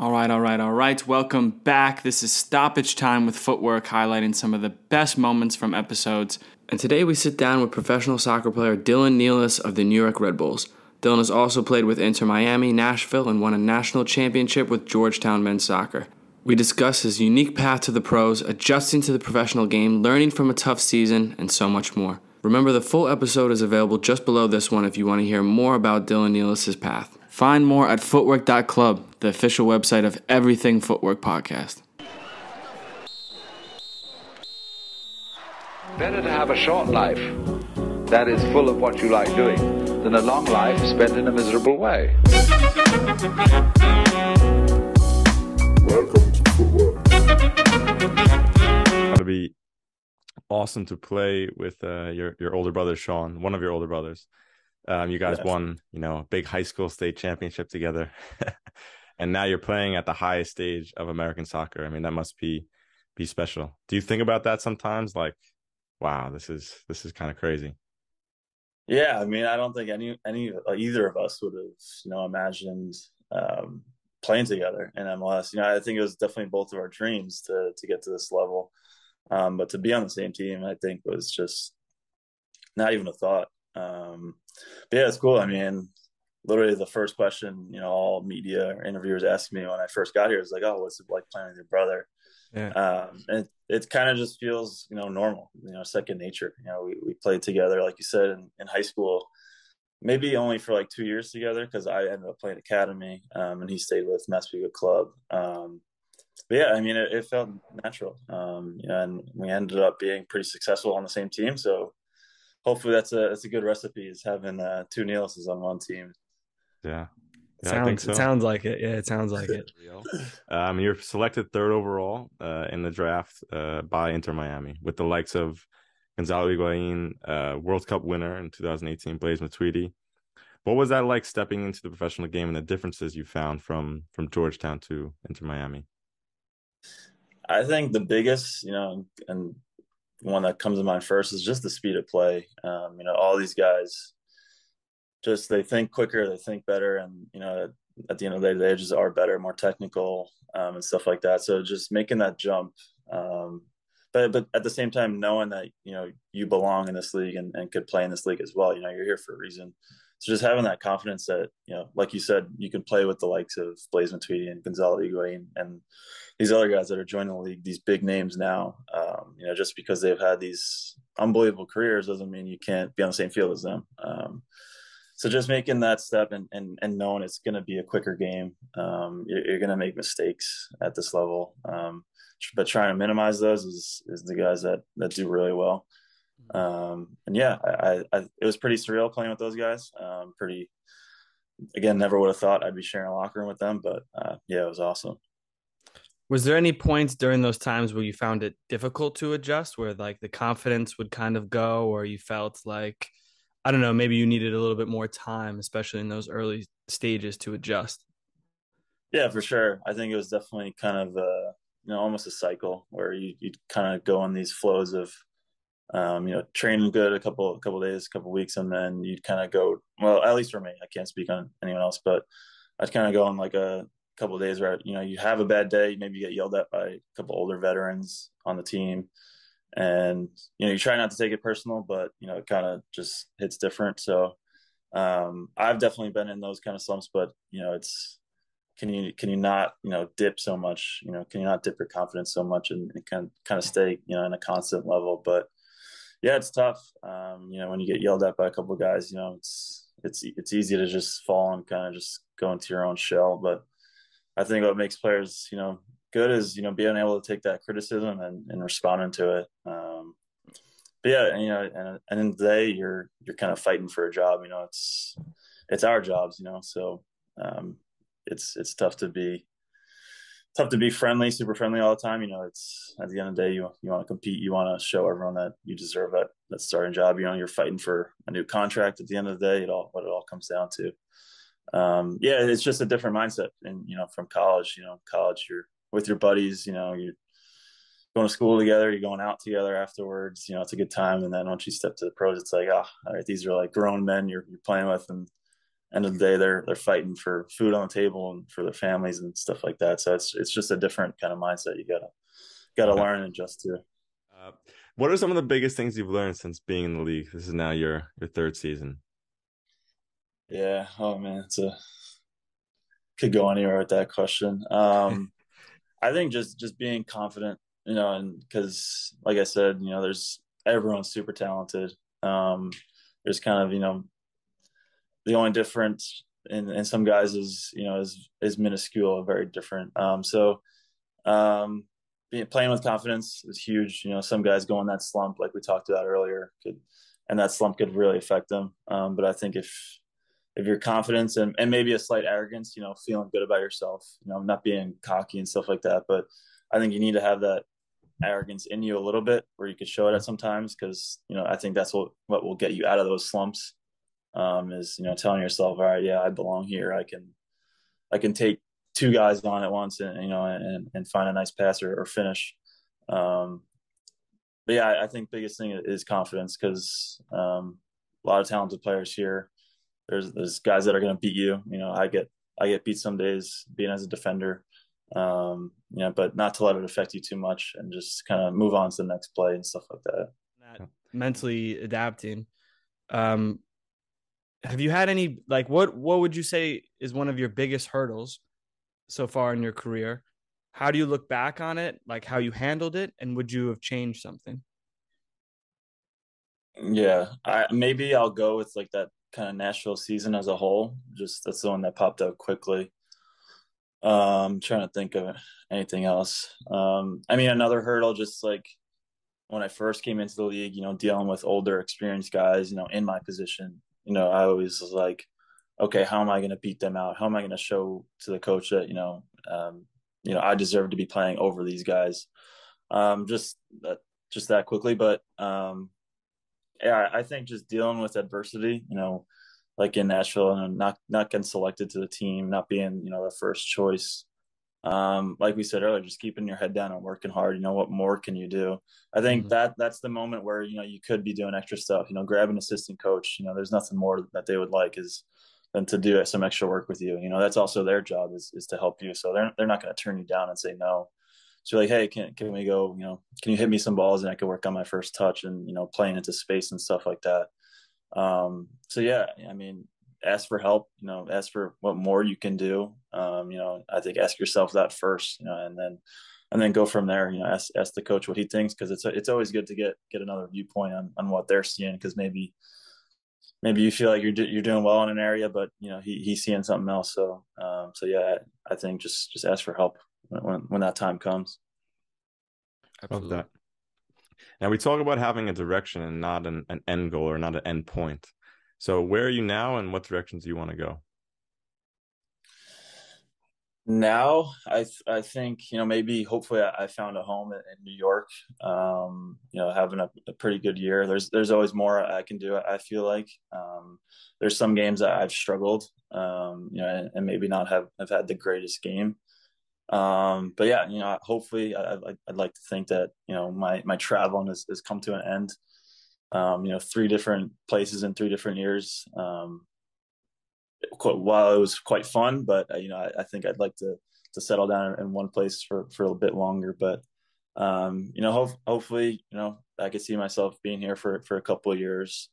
All right, all right, all right. Welcome back. This is Stoppage Time with Footwork, highlighting some of the best moments from episodes. And today we sit down with professional soccer player Dylan Nealis of the New York Red Bulls. Dylan has also played with Inter Miami, Nashville, and won a national championship with Georgetown men's soccer. We discuss his unique path to the pros, adjusting to the professional game, learning from a tough season, and so much more. Remember, the full episode is available just below this one if you want to hear more about Dylan Nealis' path. Find more at footwork.club, the official website of Everything Footwork Podcast. Better to have a short life that is full of what you like doing than a long life spent in a miserable way. Welcome to Footwork. It'd be awesome to play with uh, your your older brother Sean, one of your older brothers. Um, you guys Yes. won, you know, a big high school state championship together, and now you're playing at the highest stage of American soccer. I mean, that must be be special. Do you think about that sometimes? Like, wow, this is this is kind of crazy. Yeah, I mean, I don't think any any uh, either of us would have you know imagined um, playing together in MLS. You know, I think it was definitely both of our dreams to to get to this level, um, but to be on the same team, I think was just not even a thought. Um, but yeah, it's cool. I mean, literally the first question you know all media or interviewers asked me when I first got here is like, "Oh, what's it like playing with your brother?" Yeah. um, and it, it kind of just feels you know normal you know second nature you know we, we played together like you said in, in high school maybe only for like two years together because i ended up playing academy um, and he stayed with massapequa club um, but yeah i mean it, it felt natural um, you know, and we ended up being pretty successful on the same team so hopefully that's a that's a good recipe is having uh, two Nealises on one team Yeah, yeah, sounds, so. it sounds like it. Yeah, it sounds like it. Um, you're selected third overall uh, in the draft uh, by Inter Miami with the likes of Gonzalo Higuain, uh, World Cup winner in 2018, Blaise Matuidi. What was that like stepping into the professional game and the differences you found from from Georgetown to Inter Miami? I think the biggest, you know, and one that comes to mind first is just the speed of play. Um, you know, all these guys just they think quicker, they think better, and you know, at the end of the day, they just are better, more technical, um, and stuff like that. So just making that jump, um, but but at the same time, knowing that you know you belong in this league and, and could play in this league as well. You know, you're here for a reason. So just having that confidence that you know, like you said, you can play with the likes of Blaise Matuidi and Gonzalo Higuain and these other guys that are joining the league, these big names now, um, you know, just because they've had these unbelievable careers doesn't mean you can't be on the same field as them. Um, so just making that step and and, and knowing it's going to be a quicker game, um, you're, you're going to make mistakes at this level, um, but trying to minimize those is is the guys that that do really well. Um, and yeah, I, I, it was pretty surreal playing with those guys. Um, pretty, again, never would have thought I'd be sharing a locker room with them, but uh, yeah, it was awesome. Was there any points during those times where you found it difficult to adjust, where like the confidence would kind of go, or you felt like, I don't know, maybe you needed a little bit more time, especially in those early stages to adjust? Yeah, for sure. I think it was definitely kind of uh, you know almost a cycle where you you kind of go on these flows of um, you know training good a couple a couple days, a couple weeks, and then you'd kind of go well. At least for me, I can't speak on anyone else, but I'd kind of go on like a couple of days where you know you have a bad day, maybe you get yelled at by a couple older veterans on the team, and you know you try not to take it personal, but you know it kind of just hits different. So um, I've definitely been in those kind of slumps, but you know it's can you can you not you know dip so much you know can you not dip your confidence so much and, and kind kind of stay you know in a constant level but yeah it's tough. Um, you know when you get yelled at by a couple of guys you know it's it's it's easy to just fall and kind of just go into your own shell. But i think what makes players you know good is you know being able to take that criticism and, and responding to it. Um, but yeah you know and, and in the day you're you're kind of fighting for a job you know it's it's our jobs you know so um, it's it's tough to be tough to be friendly, super friendly all the time. You know, it's at the end of the day, you you want to compete, you want to show everyone that you deserve that that starting job. You know, you're fighting for a new contract. At the end of the day, it all what it all comes down to. Um, yeah, it's just a different mindset, and you know, from college, you know, college, you're with your buddies. You know, you're going to school together, you're going out together afterwards. You know, it's a good time. And then once you step to the pros, it's like, ah, all right, these are like grown men you're you're playing with, and end of the day, they're they're fighting for food on the table and for their families and stuff like that. So it's it's just a different kind of mindset you gotta gotta learn and adjust to. Uh, what are some of the biggest things you've learned since being in the league? This is now your your third season. Yeah. Oh man, it's a could go anywhere with that question. Um, I think just just being confident, you know, and because like I said, you know, there's everyone's super talented. Um, there's kind of you know the only difference in, in some guys is you know is is minuscule, very different. Um, so um, being, playing with confidence is huge. You know, some guys go in that slump like we talked about earlier, could and that slump could really affect them. Um, but I think if if your confidence and, and maybe a slight arrogance, you know, feeling good about yourself, you know, not being cocky and stuff like that. But I think you need to have that arrogance in you a little bit where you could show it at sometimes because, you know, I think that's what, what will get you out of those slumps um, is, you know, telling yourself, all right, yeah, I belong here. I can, I can take two guys on at once and, you know, and, and find a nice pass or, or finish. Um, but yeah, I, I think biggest thing is confidence because um, a lot of talented players here there's there's guys that are going to beat you. You know, I get I get beat some days being as a defender. Um, you know, but not to let it affect you too much and just kind of move on to the next play and stuff like that. that mentally adapting. Um, have you had any like what what would you say is one of your biggest hurdles so far in your career? How do you look back on it? Like how you handled it, and would you have changed something? Yeah, I maybe I'll go with like that kind of Nashville season as a whole. Just that's the one that popped up quickly. Um, trying to think of anything else. Um, I mean, another hurdle, just like when I first came into the league, you know, dealing with older, experienced guys, you know, in my position, you know, I always was like, okay, how am I going to beat them out? How am I going to show to the coach that you know, um, you know, I deserve to be playing over these guys? Um, just that, just that quickly, but um, yeah, I think just dealing with adversity, you know, like in Nashville and not not getting selected to the team, not being you know the first choice. Um, like we said earlier, just keeping your head down and working hard. You know, what more can you do? I think mm-hmm. that that's the moment where you know you could be doing extra stuff. You know, grab an assistant coach. You know, there's nothing more that they would like is than to do some extra work with you. You know, that's also their job is is to help you. So they're they're not going to turn you down and say no. So like, hey, can can we go? You know, can you hit me some balls and I can work on my first touch and you know playing into space and stuff like that. Um, so yeah, I mean, ask for help. You know, ask for what more you can do. Um, you know, I think ask yourself that first. You know, and then and then go from there. You know, ask ask the coach what he thinks because it's it's always good to get get another viewpoint on on what they're seeing because maybe maybe you feel like you're you're doing well in an area, but you know he he's seeing something else. So um, so yeah, I think just just ask for help when when that time comes. Absolutely. Love that. Now we talk about having a direction and not an, an end goal or not an end point. So where are you now and what directions do you want to go? Now, I th- I think you know maybe hopefully I, I found a home in, in New York. Um, you know, having a, a, pretty good year. There's there's always more I can do. I feel like um, there's some games that I've struggled. Um, you know, and, and, maybe not have have had the greatest game. Um, but yeah, you know, hopefully I, would I'd like to think that, you know, my, my traveling has, has come to an end. Um, you know, three different places in three different years. Um, while it was quite fun, but uh, you know, I, I, think I'd like to, to settle down in one place for, for a bit longer, but, um, you know, ho- hopefully, you know, I could see myself being here for, for a couple of years.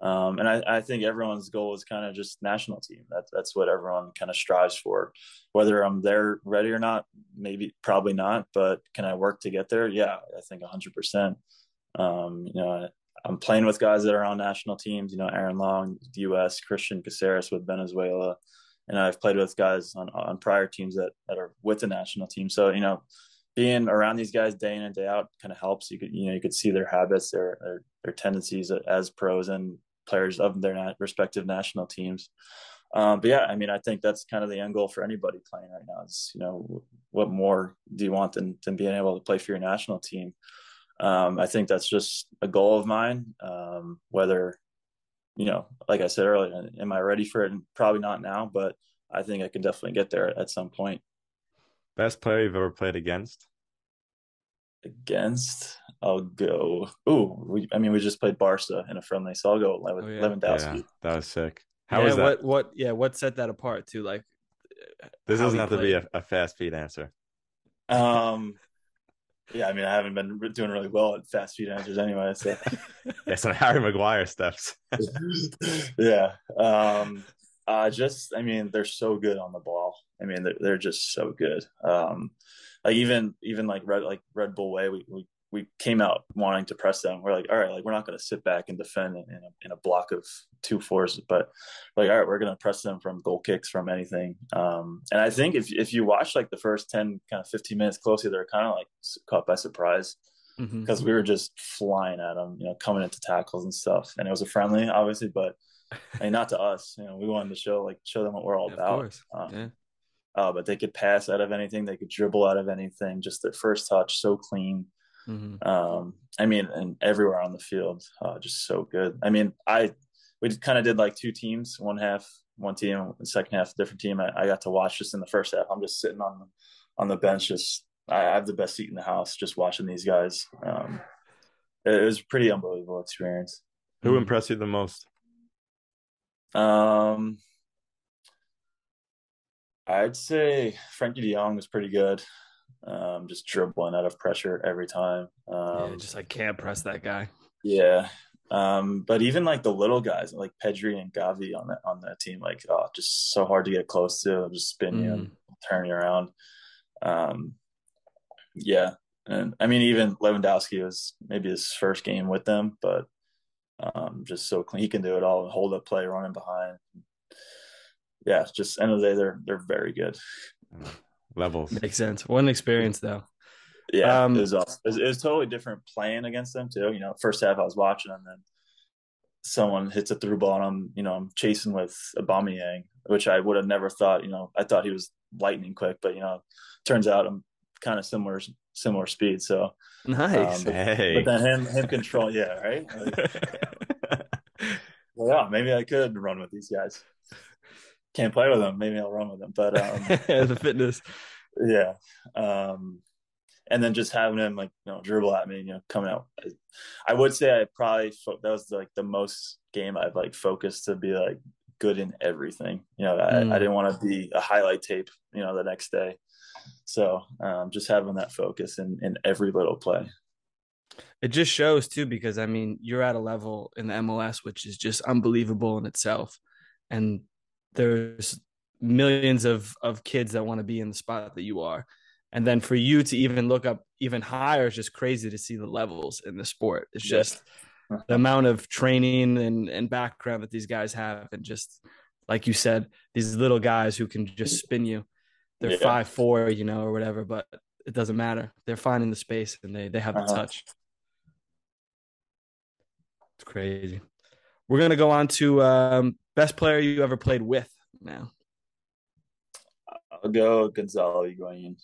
Um, and I, I, think everyone's goal is kind of just national team. That's that's what everyone kind of strives for. Whether I'm there ready or not, maybe probably not. But can I work to get there? Yeah, I think 100. Um, You know, I'm playing with guys that are on national teams. You know, Aaron Long, the U.S., Cristian Cásseres with Venezuela, and I've played with guys on on prior teams that that are with the national team. So you know, being around these guys day in and day out kind of helps. You could you know you could see their habits, their their, their tendencies as pros and players of their respective national teams. Um, but yeah, I mean, I think that's kind of the end goal for anybody playing right now. Is you know, what more do you want than than being able to play for your national team? Um, I think that's just a goal of mine. Um, whether you know, like I said earlier, am I ready for it? And probably not now, but I think I can definitely get there at some point. Best player you've ever played against? Against? I'll go. Ooh, we, I mean, we just played Barca in a friendly, so I'll go Lewandowski. Oh, yeah. yeah, that was sick. How yeah, was that? what what yeah, what set that apart too? Like this doesn't he have to be a, a fast feed answer. Um, yeah, I mean, I haven't been doing really well at fast feed answers anyway. So Yeah, some Harry Maguire steps. yeah. Um, uh, just, I mean, they're so good on the ball. I mean, they're, they're just so good. Um, like even, even like Red, like Red Bull way, we, we, we came out wanting to press them. We're like, all right, like we're not going to sit back and defend in a, in a block of two fours, but like, all right, we're going to press them from goal kicks, from anything. Um, and I think if, if you watch like the first 10, kind of 15 minutes closely, they're kind of like caught by surprise because we were just flying at them, you know, coming into tackles and stuff. And it was a friendly, obviously, but I mean, not to us. You know, we wanted to show like show them what we're all Of about. Um, Yeah. uh, but they could pass out of anything. They could dribble out of anything. Just their first touch, so clean. Mhm. Um, I mean, and everywhere on the field, uh, just so good. I mean, I we kind of did like two teams, one half, one team, the second half, different team. I, I got to watch just in the first half. I'm just sitting on the on the bench, just I have the best seat in the house, just watching these guys. Um, it, it was a pretty unbelievable experience. Who Mhm. impressed you the most? Um, I'd say Frenkie De Jong was pretty good. Um, just dribbling out of pressure every time. Um, yeah, just I can't press that guy. Yeah. Um, but even like the little guys like Pedri and Gavi on that on that team, like oh, just so hard to get close to, just spin you and turn you around. Um, yeah, and I mean even Lewandowski was maybe his first game with them, but um, just so clean. He can do it all, hold up play, running behind. Yeah, just end of the day, they're they're very good. Levels. Makes sense. One experience though. Yeah, Um, it, was awesome. it, was, it was totally different playing against them too. You know, first half I was watching, and then someone hits a through ball, and I'm you know I'm chasing with Aubameyang, which I would have never thought. You know, I thought he was lightning quick, but you know, turns out I'm kind of similar similar speed. So, Nice. Um, Hey. but then him him control, yeah, right. Like, well, yeah, maybe I could run with these guys. Can't play with them. Maybe I'll run with them, but um, the fitness. yeah. Um, and then just having him like you know dribble at me, you know, coming out. I would say I probably fo- that was like the most game I've like focused to be like good in everything. You know, I, Mm. I didn't want to be a highlight tape, you know, the next day. So um, just having that focus in in every little play. It just shows too, because I mean, you're at a level in the MLS which is just unbelievable in itself, and there's millions of of kids that want to be in the spot that you are, and then for you to even look up even higher is just crazy to see the levels in the sport. It's Yeah. just the amount of training and and background that these guys have, and just like you said, these little guys who can just spin you. They're Yeah. five four, you know, or whatever, but it doesn't matter. They're finding the space and they they have the Uh-huh. touch. It's crazy. We're gonna go on to um, best player you ever played with now. I'll go Gonzalo Higuain.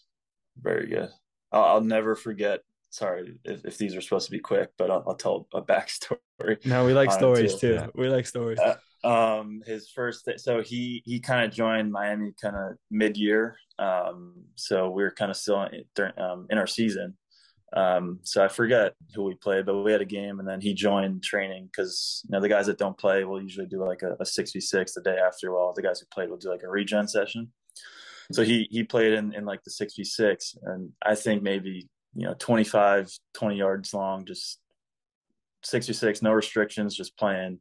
Very good. I'll, I'll never forget. Sorry if, if these are supposed to be quick, but I'll, I'll tell a backstory. No, we like stories too. Yeah. We like stories. Uh, um his first so he he kind of joined miami kind of mid-year um so we were kind of still in, um, in our season um so i forget who we played but we had a game and then he joined training because you know the guys that don't play will usually do like a, a 66 the day after while the guys who played will do like a regen session so he he played in in like the 66 and i think maybe you know 25 20 yards long just 66 no restrictions just playing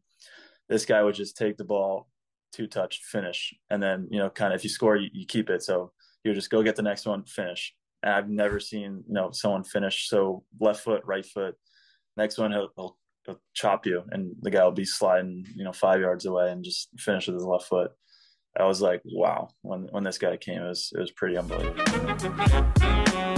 this guy would just take the ball, two touch, finish, and then you know, kind of if you score, you, you keep it. So you just go get the next one, finish. And I've never seen you know someone finish so left foot, right foot. Next one, he'll, he'll, he'll chop you, and the guy will be sliding you know five yards away and just finish with his left foot. I was like, wow. When when this guy came, it was it was pretty unbelievable.